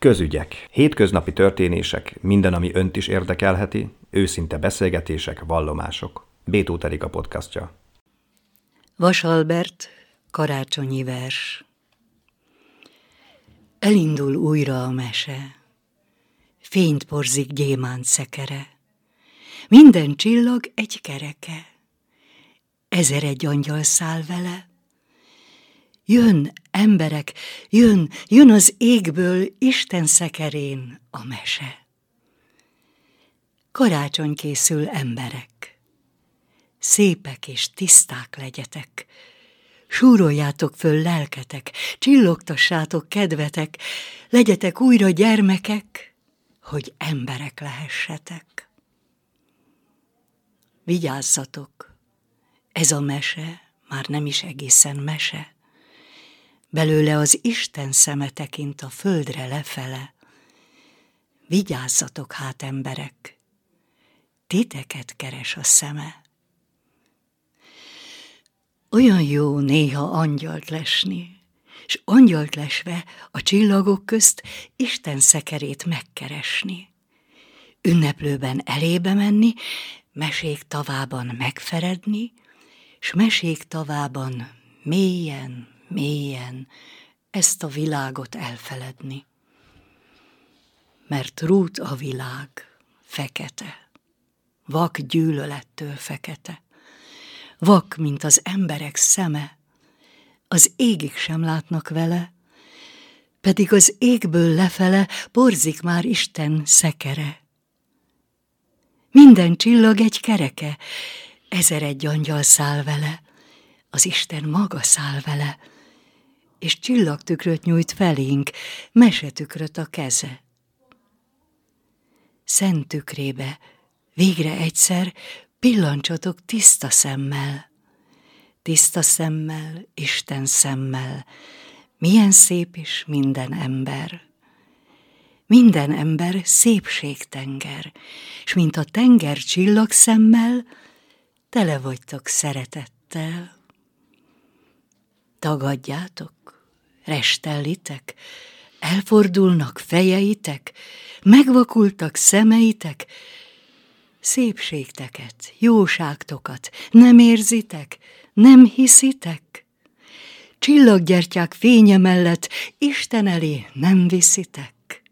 Közügyek. Hétköznapi történések, minden, ami önt is érdekelheti, őszinte beszélgetések, vallomások. Bétó a podcastja. Vas Albert, karácsonyi vers. Elindul újra a mese, fényt porzik gyémánt szekere, minden csillag egy kereke, ezer egy angyal száll vele, Jön, emberek, jön, jön az égből Isten szekerén a mese. Karácsony készül emberek. Szépek és tiszták legyetek. Súroljátok föl lelketek, csillogtassátok kedvetek, legyetek újra gyermekek, hogy emberek lehessetek. Vigyázzatok, ez a mese már nem is egészen mese belőle az Isten szeme tekint a földre lefele. Vigyázzatok hát, emberek, titeket keres a szeme. Olyan jó néha angyalt lesni, és angyalt lesve a csillagok közt Isten szekerét megkeresni. Ünneplőben elébe menni, mesék tavában megferedni, s mesék tavában mélyen, mélyen ezt a világot elfeledni. Mert rút a világ fekete, vak gyűlölettől fekete, vak, mint az emberek szeme, az égig sem látnak vele, pedig az égből lefele porzik már Isten szekere. Minden csillag egy kereke, ezer egy angyal száll vele, az Isten maga száll vele, és csillagtükröt nyújt felénk, mesetükröt a keze. Szent tükrébe, végre egyszer pillancsatok tiszta szemmel, tiszta szemmel, Isten szemmel, milyen szép is minden ember. Minden ember szépségtenger, és mint a tenger csillag szemmel, tele vagytok szeretettel. Tagadjátok, restellitek, elfordulnak fejeitek, megvakultak szemeitek, szépségteket, jóságtokat nem érzitek, nem hiszitek? Csillaggyertyák fénye mellett Isten elé nem viszitek?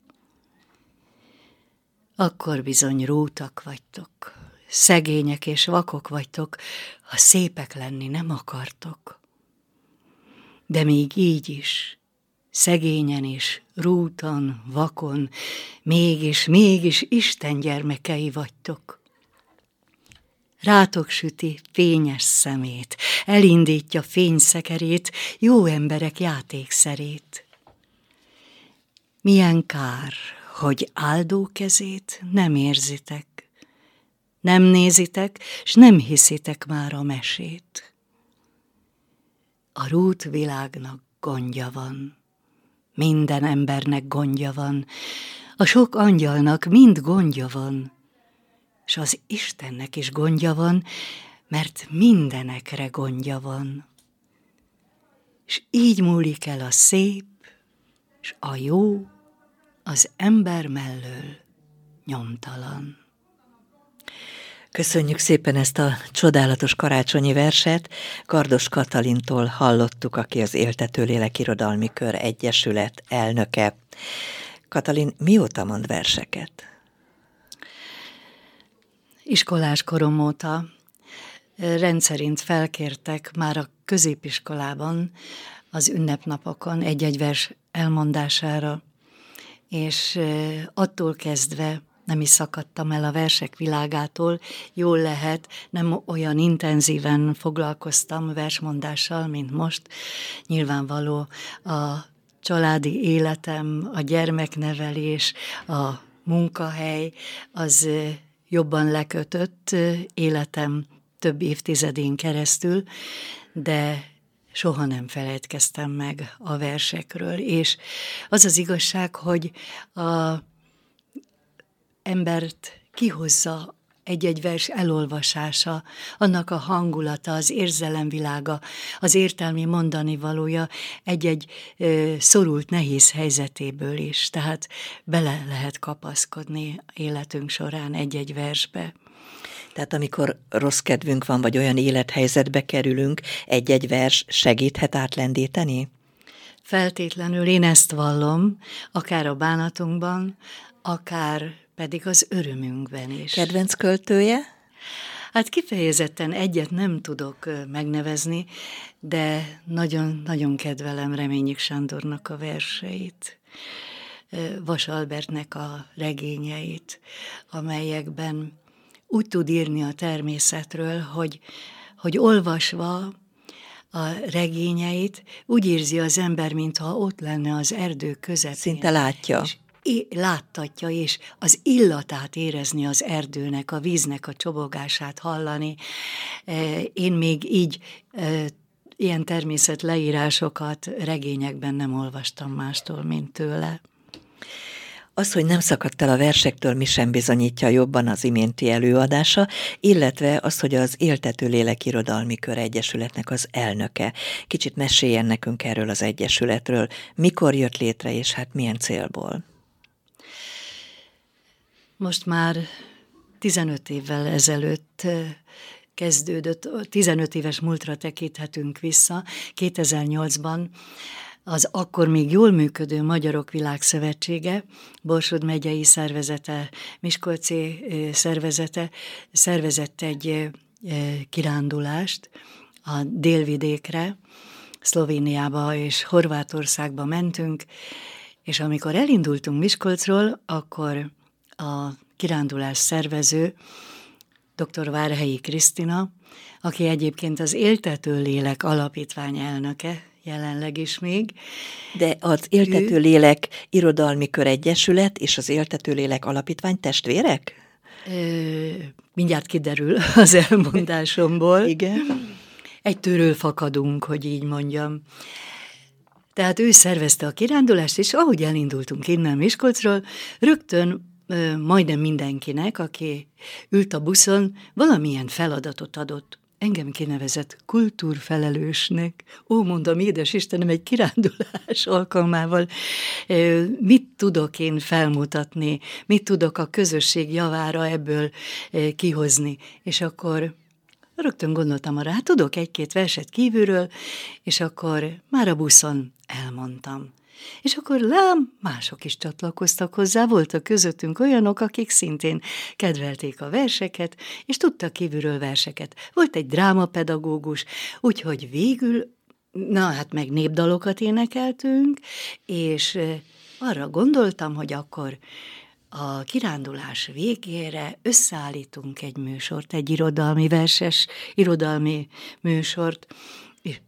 Akkor bizony rótak vagytok, szegények és vakok vagytok, ha szépek lenni nem akartok de még így is, szegényen és rútan, vakon, mégis, mégis Isten gyermekei vagytok. Rátok süti fényes szemét, elindítja fényszekerét, jó emberek játékszerét. Milyen kár, hogy áldó kezét nem érzitek, nem nézitek, s nem hiszitek már a mesét. A rút világnak gondja van, minden embernek gondja van, a sok angyalnak mind gondja van, és az Istennek is gondja van, mert mindenekre gondja van. És így múlik el a szép, és a jó az ember mellől nyomtalan. Köszönjük szépen ezt a csodálatos karácsonyi verset. Kardos Katalintól hallottuk, aki az Éltető Lélek Irodalmi Kör Egyesület elnöke. Katalin, mióta mond verseket? Iskolás korom óta rendszerint felkértek már a középiskolában az ünnepnapokon egy-egy vers elmondására, és attól kezdve nem is szakadtam el a versek világától, jól lehet, nem olyan intenzíven foglalkoztam versmondással, mint most. Nyilvánvaló a családi életem, a gyermeknevelés, a munkahely, az jobban lekötött életem több évtizedén keresztül, de soha nem felejtkeztem meg a versekről, és az az igazság, hogy a embert kihozza egy-egy vers elolvasása, annak a hangulata, az érzelemvilága, az értelmi mondani valója egy-egy szorult, nehéz helyzetéből is. Tehát bele lehet kapaszkodni életünk során egy-egy versbe. Tehát amikor rossz kedvünk van, vagy olyan élethelyzetbe kerülünk, egy-egy vers segíthet átlendíteni? Feltétlenül én ezt vallom, akár a bánatunkban, akár pedig az örömünkben is. Kedvenc költője? Hát kifejezetten egyet nem tudok megnevezni, de nagyon-nagyon kedvelem Reményik Sándornak a verseit, Vas Albertnek a regényeit, amelyekben úgy tud írni a természetről, hogy, hogy olvasva a regényeit, úgy érzi az ember, mintha ott lenne az erdő közepén. Szinte látja. És láttatja, és az illatát érezni az erdőnek, a víznek a csobogását hallani. Én még így ilyen természet leírásokat regényekben nem olvastam mástól, mint tőle. Az, hogy nem szakadt el a versektől, mi sem bizonyítja jobban az iménti előadása, illetve az, hogy az Éltető Lélek Irodalmi Kör Egyesületnek az elnöke. Kicsit meséljen nekünk erről az Egyesületről. Mikor jött létre, és hát milyen célból? Most már 15 évvel ezelőtt kezdődött, 15 éves múltra tekinthetünk vissza, 2008-ban az akkor még jól működő Magyarok Világszövetsége, Borsod megyei szervezete, Miskolci szervezete szervezett egy kirándulást a délvidékre, Szlovéniába és Horvátországba mentünk, és amikor elindultunk Miskolcról, akkor a kirándulás szervező, dr. Várhelyi Krisztina, aki egyébként az Éltető Lélek Alapítvány elnöke, jelenleg is még. De az Éltető Lélek Irodalmi Kör Egyesület és az Éltető Lélek Alapítvány testvérek? Ö, mindjárt kiderül az elmondásomból. Igen. Egy tőről fakadunk, hogy így mondjam. Tehát ő szervezte a kirándulást, és ahogy elindultunk innen Miskolcról, rögtön majdnem mindenkinek, aki ült a buszon, valamilyen feladatot adott. Engem kinevezett kultúrfelelősnek. Ó, mondom, édes Istenem, egy kirándulás alkalmával mit tudok én felmutatni, mit tudok a közösség javára ebből kihozni. És akkor rögtön gondoltam arra, hát tudok egy-két verset kívülről, és akkor már a buszon elmondtam. És akkor lám, mások is csatlakoztak hozzá, voltak közöttünk olyanok, akik szintén kedvelték a verseket, és tudtak kívülről verseket. Volt egy drámapedagógus, úgyhogy végül, na hát meg népdalokat énekeltünk, és arra gondoltam, hogy akkor a kirándulás végére összeállítunk egy műsort, egy irodalmi verses, irodalmi műsort,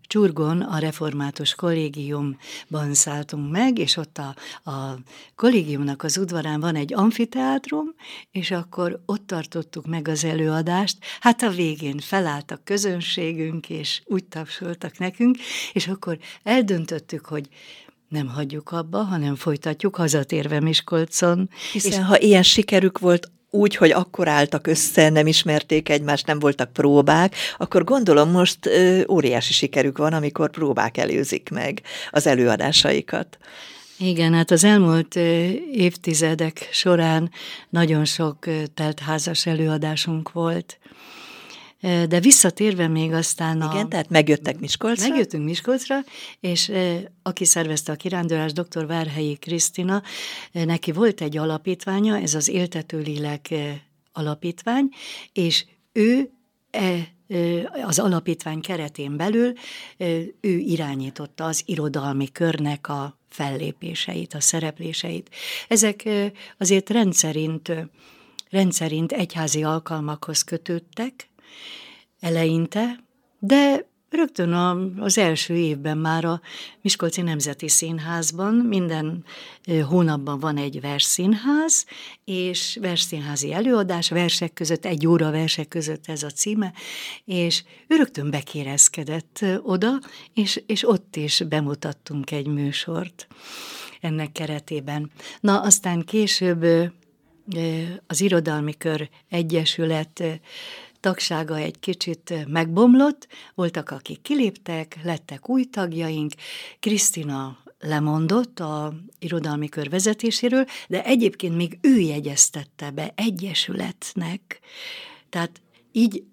Csurgon a református kollégiumban szálltunk meg, és ott a, a kollégiumnak az udvarán van egy amfiteátrum, és akkor ott tartottuk meg az előadást. Hát a végén felállt a közönségünk, és úgy tapsoltak nekünk, és akkor eldöntöttük, hogy nem hagyjuk abba, hanem folytatjuk hazatérve Miskolcon. Hiszen és ha ilyen sikerük volt, úgy, hogy akkor álltak össze, nem ismerték egymást, nem voltak próbák, akkor gondolom most ö, óriási sikerük van, amikor próbák előzik meg az előadásaikat. Igen, hát az elmúlt évtizedek során nagyon sok teltházas előadásunk volt, de visszatérve még aztán a... Igen, tehát megjöttek Miskolcra? Megjöttünk Miskolcra, és aki szervezte a kirándulást, dr. Várhelyi Krisztina, neki volt egy alapítványa, ez az Éltető Lélek alapítvány, és ő e, az alapítvány keretén belül ő irányította az irodalmi körnek a fellépéseit, a szerepléseit. Ezek azért rendszerint, rendszerint egyházi alkalmakhoz kötődtek, eleinte, de rögtön az első évben már a Miskolci Nemzeti Színházban minden hónapban van egy versszínház, és versszínházi előadás, versek között, egy óra versek között ez a címe, és rögtön bekérezkedett oda, és, és ott is bemutattunk egy műsort ennek keretében. Na, aztán később az Irodalmi Kör Egyesület tagsága egy kicsit megbomlott, voltak, akik kiléptek, lettek új tagjaink, Krisztina lemondott a irodalmi kör vezetéséről, de egyébként még ő jegyeztette be egyesületnek. Tehát így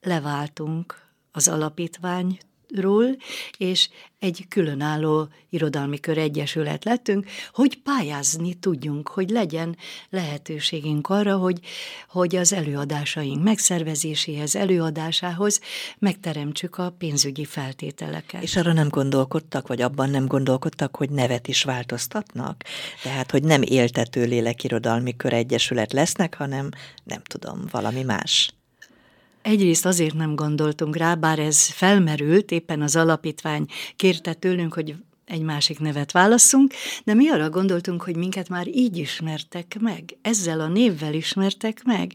leváltunk az alapítvány ról, és egy különálló irodalmi kör egyesület lettünk, hogy pályázni tudjunk, hogy legyen lehetőségünk arra, hogy, hogy az előadásaink megszervezéséhez, előadásához megteremtsük a pénzügyi feltételeket. És arra nem gondolkodtak, vagy abban nem gondolkodtak, hogy nevet is változtatnak? Tehát, hogy nem éltető lélekirodalmi kör egyesület lesznek, hanem nem tudom, valami más. Egyrészt azért nem gondoltunk rá, bár ez felmerült, éppen az alapítvány kérte tőlünk, hogy egy másik nevet válasszunk, de mi arra gondoltunk, hogy minket már így ismertek meg, ezzel a névvel ismertek meg,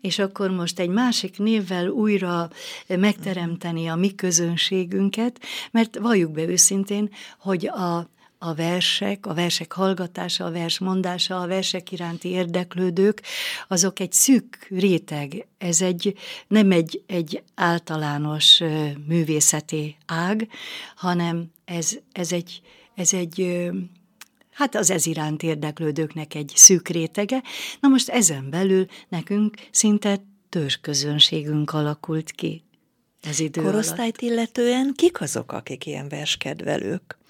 és akkor most egy másik névvel újra megteremteni a mi közönségünket, mert valljuk be őszintén, hogy a a versek, a versek hallgatása, a vers mondása, a versek iránti érdeklődők, azok egy szűk réteg, ez egy, nem egy, egy általános művészeti ág, hanem ez, ez egy, ez egy hát az ez iránt érdeklődőknek egy szűk rétege. Na most ezen belül nekünk szinte törzsközönségünk alakult ki ez idő Korosztályt alatt. illetően kik azok, akik ilyen verskedvelők?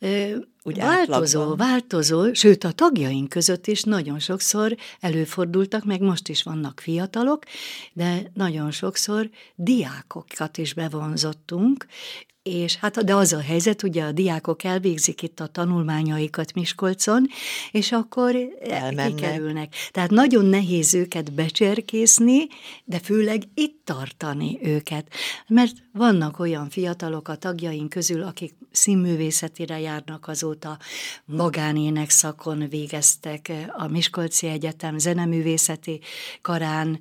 呃。Úgy változó, átlagban. változó, sőt a tagjaink között is nagyon sokszor előfordultak, meg most is vannak fiatalok, de nagyon sokszor diákokat is bevonzottunk, és hát de az a helyzet, ugye a diákok elvégzik itt a tanulmányaikat Miskolcon, és akkor Elmennek. kikerülnek. Tehát nagyon nehéz őket becserkészni, de főleg itt tartani őket. Mert vannak olyan fiatalok a tagjaink közül, akik színművészetire járnak azóta, magánének szakon végeztek a Miskolci Egyetem zeneművészeti karán,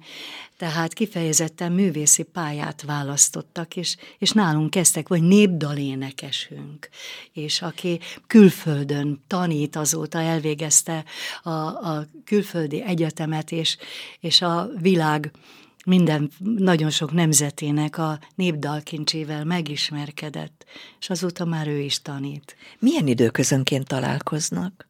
tehát kifejezetten művészi pályát választottak, és, és nálunk kezdtek, vagy népdalénekesünk, és aki külföldön tanít azóta, elvégezte a, a külföldi egyetemet, és, és a világ minden, nagyon sok nemzetének a népdalkincsével megismerkedett, és azóta már ő is tanít. Milyen időközönként találkoznak?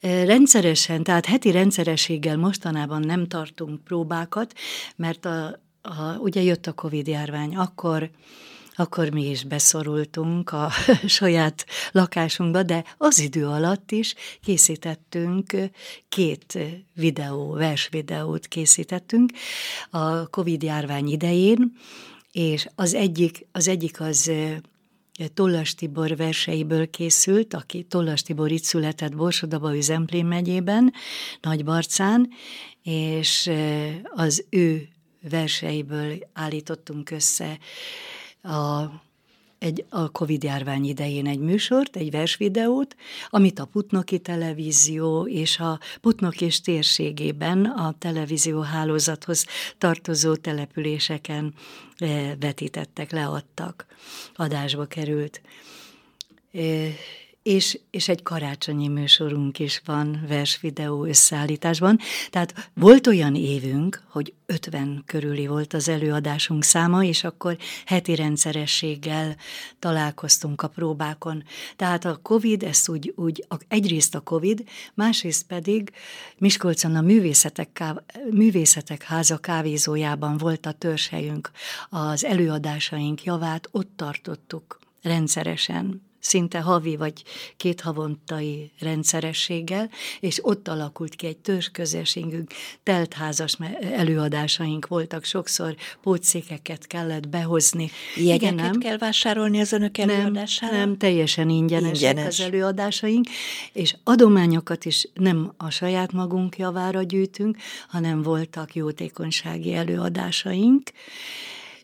Rendszeresen, tehát heti rendszerességgel mostanában nem tartunk próbákat, mert a, a, ugye jött a Covid járvány, akkor akkor mi is beszorultunk a saját lakásunkba, de az idő alatt is készítettünk két videó, versvideót készítettünk a Covid járvány idején, és az egyik az, egyik az Tollas Tibor verseiből készült, aki Tollas Tibor itt született Borsodaba, Zemplén megyében, Nagybarcán, és az ő verseiből állítottunk össze a, egy, a Covid-járvány idején egy műsort, egy versvideót, amit a Putnoki Televízió és a Putnok és térségében a televízió hálózathoz tartozó településeken eh, vetítettek, leadtak, adásba került. És, és egy karácsonyi műsorunk is van versvideó összeállításban. Tehát volt olyan évünk, hogy 50 körüli volt az előadásunk száma, és akkor heti rendszerességgel találkoztunk a próbákon. Tehát a Covid, ezt úgy, úgy egyrészt a Covid, másrészt pedig Miskolcon a Művészetek, Művészetek Háza kávézójában volt a törzshelyünk. Az előadásaink javát ott tartottuk rendszeresen szinte havi vagy két havontai rendszerességgel, és ott alakult ki egy törzsközösségünk, teltházas előadásaink voltak, sokszor pótszékeket kellett behozni. Jegyeket Igen, nem? kell vásárolni az önök előadására? Nem, nem teljesen ingyenesek Ingyenes. az előadásaink, és adományokat is nem a saját magunk javára gyűjtünk, hanem voltak jótékonysági előadásaink,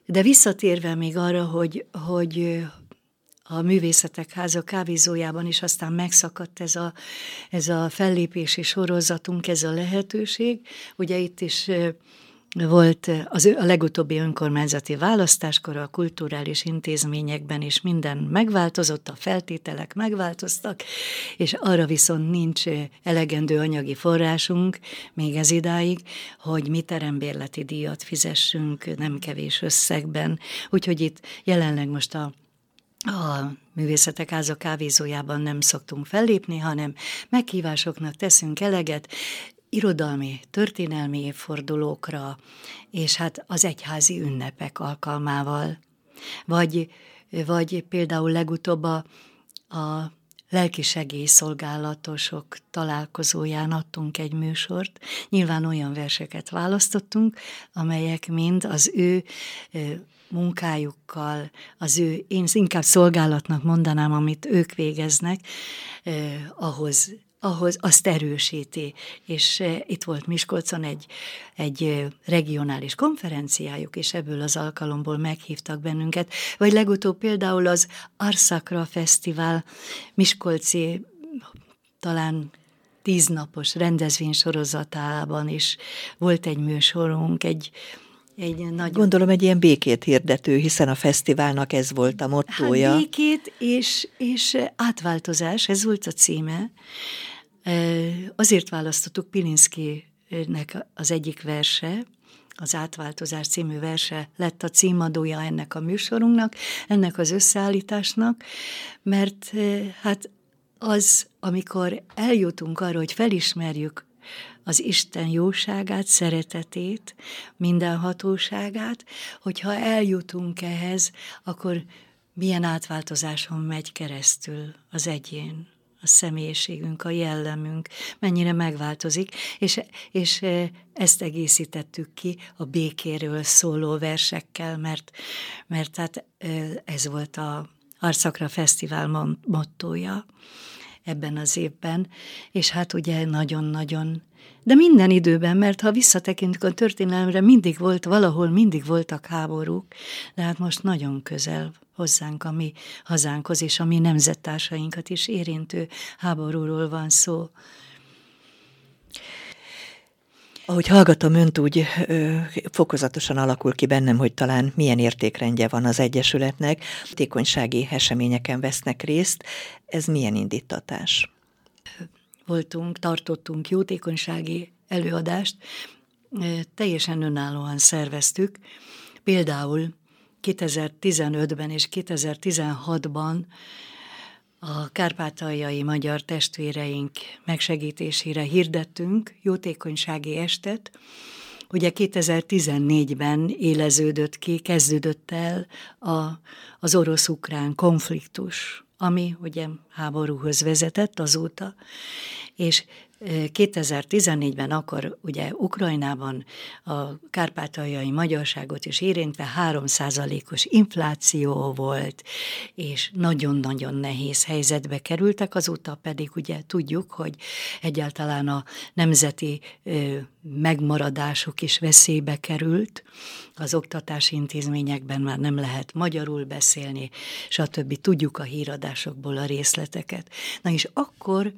de visszatérve még arra, hogy, hogy a Művészetek Háza kávézójában is aztán megszakadt ez a, ez a fellépési sorozatunk, ez a lehetőség. Ugye itt is volt az a legutóbbi önkormányzati választáskor a kulturális intézményekben is minden megváltozott, a feltételek megváltoztak, és arra viszont nincs elegendő anyagi forrásunk, még ez idáig, hogy mi terembérleti díjat fizessünk nem kevés összegben. Úgyhogy itt jelenleg most a a művészetek háza kávézójában nem szoktunk fellépni, hanem meghívásoknak teszünk eleget, irodalmi, történelmi évfordulókra, és hát az egyházi ünnepek alkalmával. Vagy, vagy például legutóbb a, a lelki segélyszolgálatosok találkozóján adtunk egy műsort. Nyilván olyan verseket választottunk, amelyek mind az ő munkájukkal, az ő, én inkább szolgálatnak mondanám, amit ők végeznek, eh, ahhoz ahhoz azt erősíti. És eh, itt volt Miskolcon egy, egy eh, regionális konferenciájuk, és ebből az alkalomból meghívtak bennünket. Vagy legutóbb például az Arszakra Fesztivál Miskolci talán tíznapos rendezvénysorozatában is volt egy műsorunk, egy, egy nagy... Gondolom egy ilyen békét hirdető, hiszen a fesztiválnak ez volt a mottója. Hát békét és, és átváltozás, ez volt a címe. Azért választottuk Pilinszkinek az egyik verse, az Átváltozás című verse lett a címadója ennek a műsorunknak, ennek az összeállításnak, mert hát az, amikor eljutunk arra, hogy felismerjük az Isten jóságát, szeretetét, mindenhatóságát, hogyha eljutunk ehhez, akkor milyen átváltozáson megy keresztül az egyén, a személyiségünk, a jellemünk, mennyire megváltozik, és, és e, ezt egészítettük ki a békéről szóló versekkel, mert, mert hát e, ez volt a Arszakra Fesztivál mottója ebben az évben, és hát ugye nagyon-nagyon de minden időben, mert ha visszatekintünk a történelemre, mindig volt, valahol mindig voltak háborúk, de hát most nagyon közel hozzánk, a mi hazánkhoz és a mi nemzettársainkat is érintő háborúról van szó. Ahogy hallgatom önt, úgy ö, fokozatosan alakul ki bennem, hogy talán milyen értékrendje van az Egyesületnek. Tékonysági eseményeken vesznek részt. Ez milyen indítatás? voltunk, tartottunk jótékonysági előadást, teljesen önállóan szerveztük. Például 2015-ben és 2016-ban a kárpátaljai magyar testvéreink megsegítésére hirdettünk jótékonysági estet. Ugye 2014-ben éleződött ki, kezdődött el a, az orosz-ukrán konfliktus ami ugye háborúhoz vezetett azóta, és 2014-ben akkor ugye Ukrajnában a kárpátaljai magyarságot is érintve 3%-os infláció volt, és nagyon-nagyon nehéz helyzetbe kerültek, azóta pedig ugye tudjuk, hogy egyáltalán a nemzeti megmaradásuk is veszélybe került, az oktatási intézményekben már nem lehet magyarul beszélni, stb. Tudjuk a híradásokból a részleteket. Na és akkor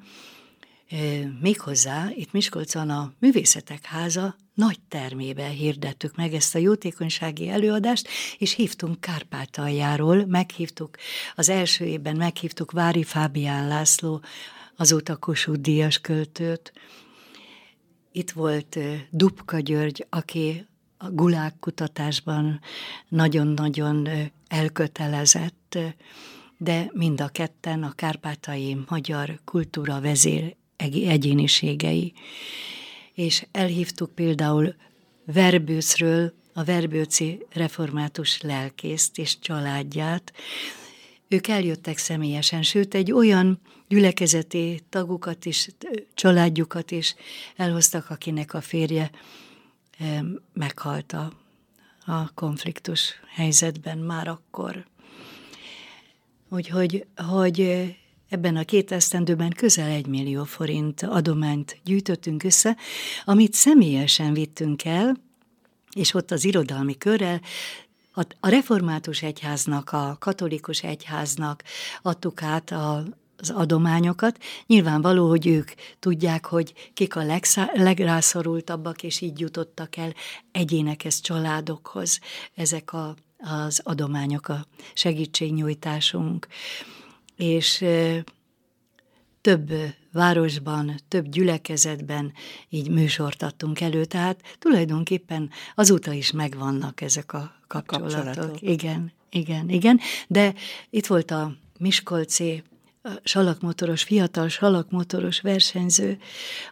Méghozzá itt Miskolcon a Művészetek Háza nagy termébe hirdettük meg ezt a jótékonysági előadást, és hívtunk Kárpátaljáról, meghívtuk, az első évben meghívtuk Vári Fábián László, azóta Kossuth Díjas költőt. Itt volt Dubka György, aki a gulák kutatásban nagyon-nagyon elkötelezett, de mind a ketten a kárpátai magyar kultúra vezér egyéniségei. És elhívtuk például Verbőcről a Verbőci református lelkészt és családját. Ők eljöttek személyesen, sőt egy olyan gyülekezeti tagukat is, családjukat is elhoztak, akinek a férje meghalt a, a konfliktus helyzetben már akkor. Úgyhogy hogy Ebben a két esztendőben közel egy millió forint adományt gyűjtöttünk össze, amit személyesen vittünk el, és ott az irodalmi körrel a református egyháznak, a katolikus egyháznak adtuk át a az adományokat. Nyilvánvaló, hogy ők tudják, hogy kik a legszá- legrászorultabbak, és így jutottak el egyénekhez, családokhoz ezek a, az adományok, a segítségnyújtásunk. És több városban, több gyülekezetben így műsort adtunk elő, tehát tulajdonképpen azóta is megvannak ezek a kapcsolatok. kapcsolatok. Igen, igen, igen, de itt volt a Miskolci salakmotoros, fiatal salakmotoros versenyző,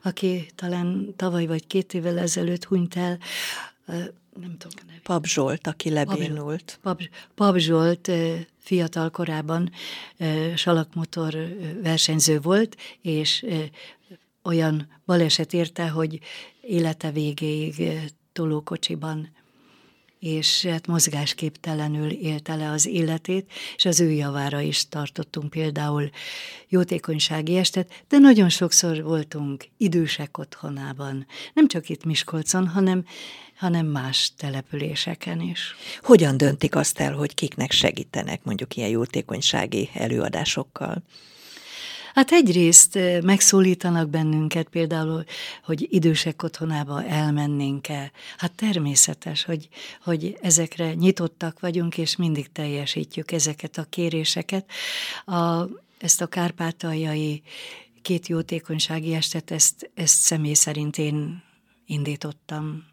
aki talán tavaly vagy két évvel ezelőtt hunyt el, nem tudom. Nevét. Pap Zsolt, aki lebénult. Pap, Pap Zsolt fiatal korában salakmotor versenyző volt, és olyan baleset érte, hogy élete végéig tolókocsiban és hát mozgásképtelenül élte le az életét, és az ő javára is tartottunk például jótékonysági estet, de nagyon sokszor voltunk idősek otthonában, nem csak itt Miskolcon, hanem, hanem más településeken is. Hogyan döntik azt el, hogy kiknek segítenek mondjuk ilyen jótékonysági előadásokkal? Hát egyrészt megszólítanak bennünket például, hogy idősek otthonába elmennénk-e. Hát természetes, hogy, hogy ezekre nyitottak vagyunk, és mindig teljesítjük ezeket a kéréseket. A, ezt a kárpátaljai két jótékonysági estet, ezt, ezt személy szerint én indítottam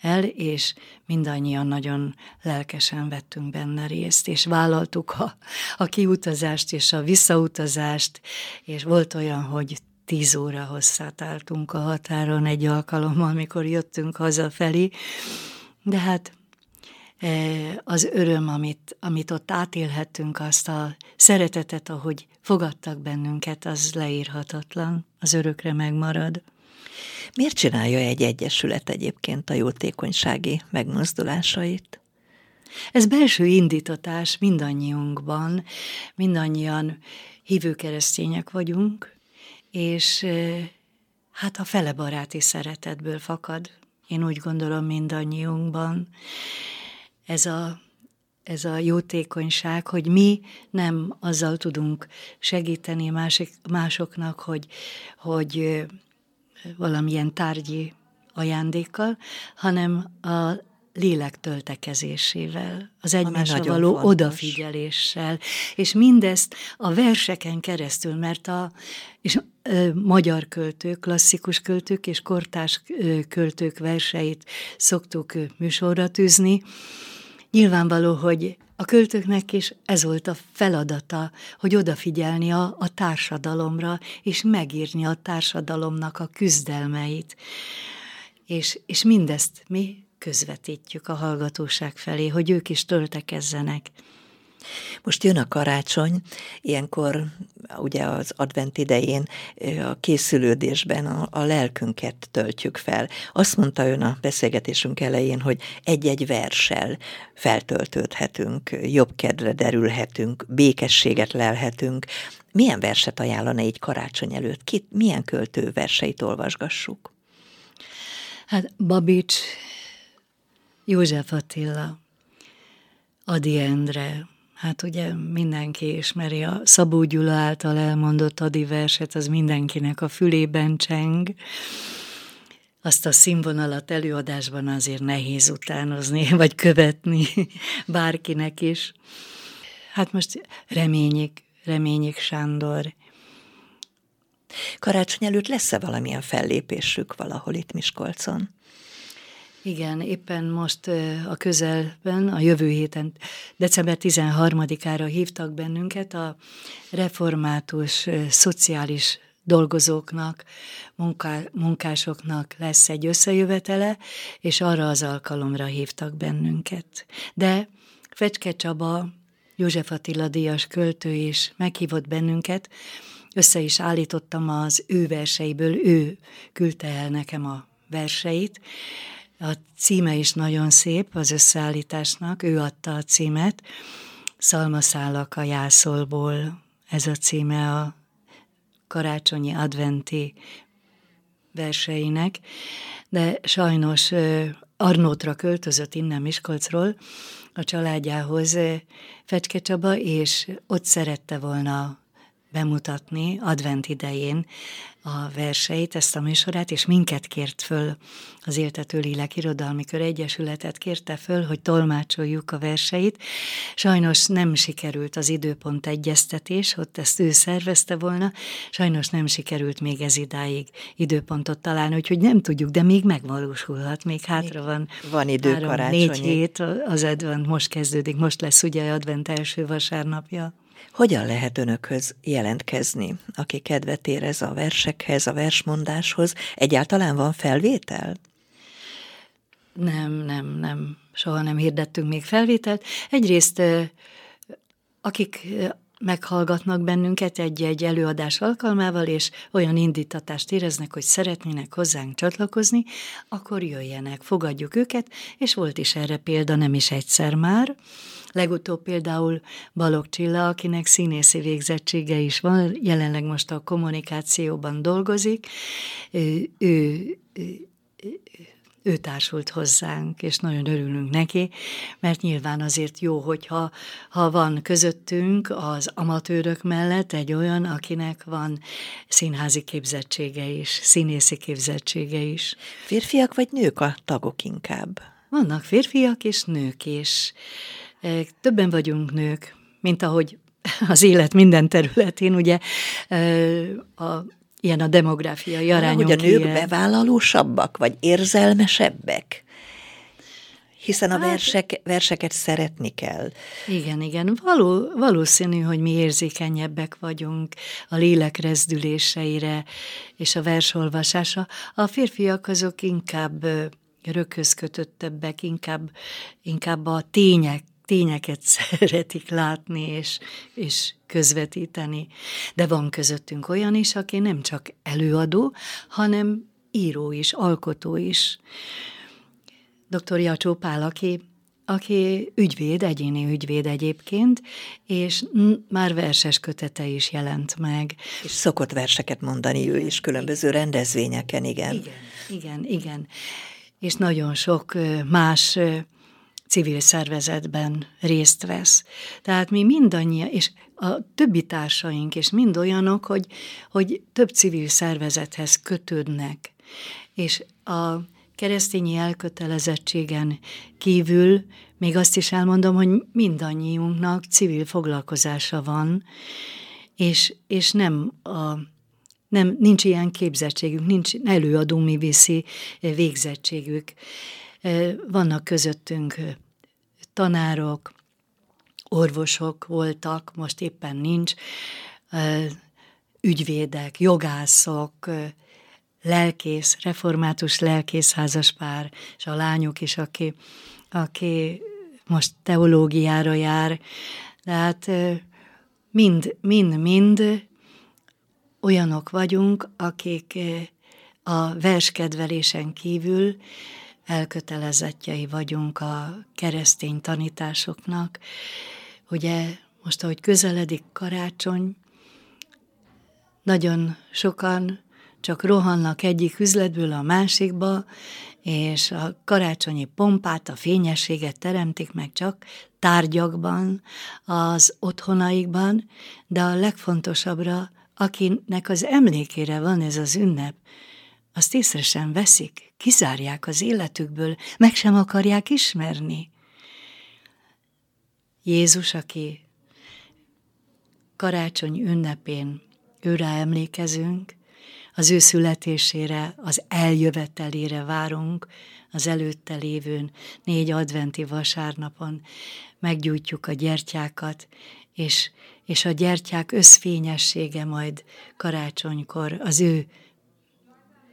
el, és mindannyian nagyon lelkesen vettünk benne részt, és vállaltuk a, a kiutazást és a visszautazást, és volt olyan, hogy tíz óra hosszát álltunk a határon egy alkalommal, amikor jöttünk hazafelé, de hát e, az öröm, amit, amit ott átélhettünk, azt a szeretetet, ahogy fogadtak bennünket, az leírhatatlan, az örökre megmarad. Miért csinálja egy egyesület egyébként a jótékonysági megmozdulásait? Ez belső indítatás mindannyiunkban, mindannyian hívő keresztények vagyunk, és hát a fele baráti szeretetből fakad, én úgy gondolom mindannyiunkban. Ez a, ez a jótékonyság, hogy mi nem azzal tudunk segíteni másik, másoknak, hogy, hogy valamilyen tárgyi ajándékkal, hanem a lélek töltekezésével, az egymásra való fontos. odafigyeléssel, és mindezt a verseken keresztül, mert a és, ö, magyar költők, klasszikus költők és kortás költők verseit szoktuk műsorra tűzni. Nyilvánvaló, hogy a költőknek is ez volt a feladata, hogy odafigyelni a, a társadalomra, és megírni a társadalomnak a küzdelmeit. És, és mindezt mi közvetítjük a hallgatóság felé, hogy ők is töltekezzenek. Most jön a karácsony, ilyenkor ugye az advent idején a készülődésben a, a lelkünket töltjük fel. Azt mondta ön a beszélgetésünk elején, hogy egy-egy versel feltöltődhetünk, jobb kedre derülhetünk, békességet lelhetünk. Milyen verset ajánlana egy karácsony előtt? Ki, milyen költő verseit olvasgassuk? Hát Babics, József Attila, Adi Endre, Hát ugye mindenki ismeri a Szabó Gyula által elmondott Adi verset, az mindenkinek a fülében cseng. Azt a színvonalat előadásban azért nehéz utánozni, vagy követni bárkinek is. Hát most reményik, reményik Sándor. Karácsony előtt lesz-e valamilyen fellépésük valahol itt Miskolcon? Igen, éppen most a közelben, a jövő héten, december 13-ára hívtak bennünket a református szociális dolgozóknak, munká, munkásoknak lesz egy összejövetele, és arra az alkalomra hívtak bennünket. De Fecske Csaba, József Attila díjas költő is meghívott bennünket, össze is állítottam az ő verseiből, ő küldte el nekem a verseit, a címe is nagyon szép az összeállításnak, ő adta a címet, Szalmaszálak a jászolból, ez a címe a karácsonyi adventi verseinek, de sajnos Arnótra költözött innen Miskolcról a családjához Fecske Csaba, és ott szerette volna bemutatni advent idején a verseit, ezt a műsorát, és minket kért föl az Éltető Lélek Irodalmi Kör Egyesületet kérte föl, hogy tolmácsoljuk a verseit. Sajnos nem sikerült az időpont egyeztetés, ott ezt ő szervezte volna, sajnos nem sikerült még ez idáig időpontot találni, úgyhogy nem tudjuk, de még megvalósulhat, még hátra van. Van idő három, Négy hét az advent most kezdődik, most lesz ugye advent első vasárnapja. Hogyan lehet önökhöz jelentkezni, aki kedvet érez a versekhez, a versmondáshoz? Egyáltalán van felvétel? Nem, nem, nem. Soha nem hirdettünk még felvételt. Egyrészt akik meghallgatnak bennünket egy-egy előadás alkalmával, és olyan indítatást éreznek, hogy szeretnének hozzánk csatlakozni, akkor jöjjenek, fogadjuk őket, és volt is erre példa nem is egyszer már. Legutóbb például Balog Csilla, akinek színészi végzettsége is van, jelenleg most a kommunikációban dolgozik, ő, ő, ő ő társult hozzánk, és nagyon örülünk neki, mert nyilván azért jó, hogyha ha van közöttünk az amatőrök mellett egy olyan, akinek van színházi képzettsége is, színészi képzettsége is. Férfiak vagy nők a tagok inkább? Vannak férfiak és nők is. Többen vagyunk nők, mint ahogy az élet minden területén, ugye a ilyen a demográfiai arányok. Hogy a nők ilyen. bevállalósabbak, vagy érzelmesebbek? Hiszen a hát, versek, verseket szeretni kell. Igen, igen. Való, valószínű, hogy mi érzékenyebbek vagyunk a lélek rezdüléseire és a versolvasása. A férfiak azok inkább röközkötöttebbek, inkább, inkább a tények tényeket szeretik látni és, és közvetíteni. De van közöttünk olyan is, aki nem csak előadó, hanem író is, alkotó is. Dr. Jacsó Pál, aki, aki ügyvéd, egyéni ügyvéd egyébként, és már verses kötete is jelent meg. És szokott verseket mondani ő is különböző rendezvényeken, igen. Igen, igen, igen. És nagyon sok más civil szervezetben részt vesz. Tehát mi mindannyian, és a többi társaink is mind olyanok, hogy, hogy több civil szervezethez kötődnek. És a keresztényi elkötelezettségen kívül még azt is elmondom, hogy mindannyiunknak civil foglalkozása van, és, és nem a nem, nincs ilyen képzettségük, nincs előadó művészi végzettségük. Vannak közöttünk tanárok, orvosok voltak, most éppen nincs, ügyvédek, jogászok, lelkész, református lelkész házaspár, és a lányok is, aki, aki most teológiára jár. Tehát mind, mind, mind olyanok vagyunk, akik a verskedvelésen kívül elkötelezettjei vagyunk a keresztény tanításoknak. Ugye most, ahogy közeledik karácsony, nagyon sokan csak rohannak egyik üzletből a másikba, és a karácsonyi pompát, a fényességet teremtik meg csak tárgyakban, az otthonaikban, de a legfontosabbra, akinek az emlékére van ez az ünnep, azt észre sem veszik, kizárják az életükből, meg sem akarják ismerni. Jézus, aki karácsony ünnepén őre emlékezünk, az ő születésére, az eljövetelére várunk, az előtte lévőn négy adventi vasárnapon meggyújtjuk a gyertyákat, és, és a gyertyák összfényessége majd karácsonykor az ő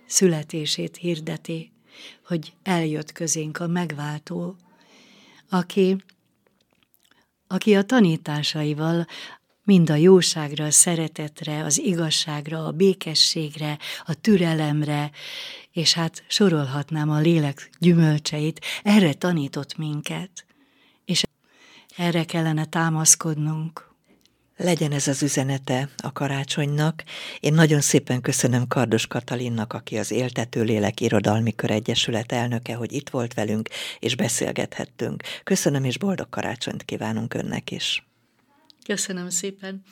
születését hirdeti, hogy eljött közénk a megváltó, aki, aki a tanításaival mind a jóságra, a szeretetre, az igazságra, a békességre, a türelemre, és hát sorolhatnám a lélek gyümölcseit, erre tanított minket, és erre kellene támaszkodnunk. Legyen ez az üzenete a karácsonynak. Én nagyon szépen köszönöm Kardos Katalinnak, aki az Éltető Lélek Irodalmi Kör Egyesület elnöke, hogy itt volt velünk, és beszélgethettünk. Köszönöm, és boldog karácsonyt kívánunk önnek is. Köszönöm szépen.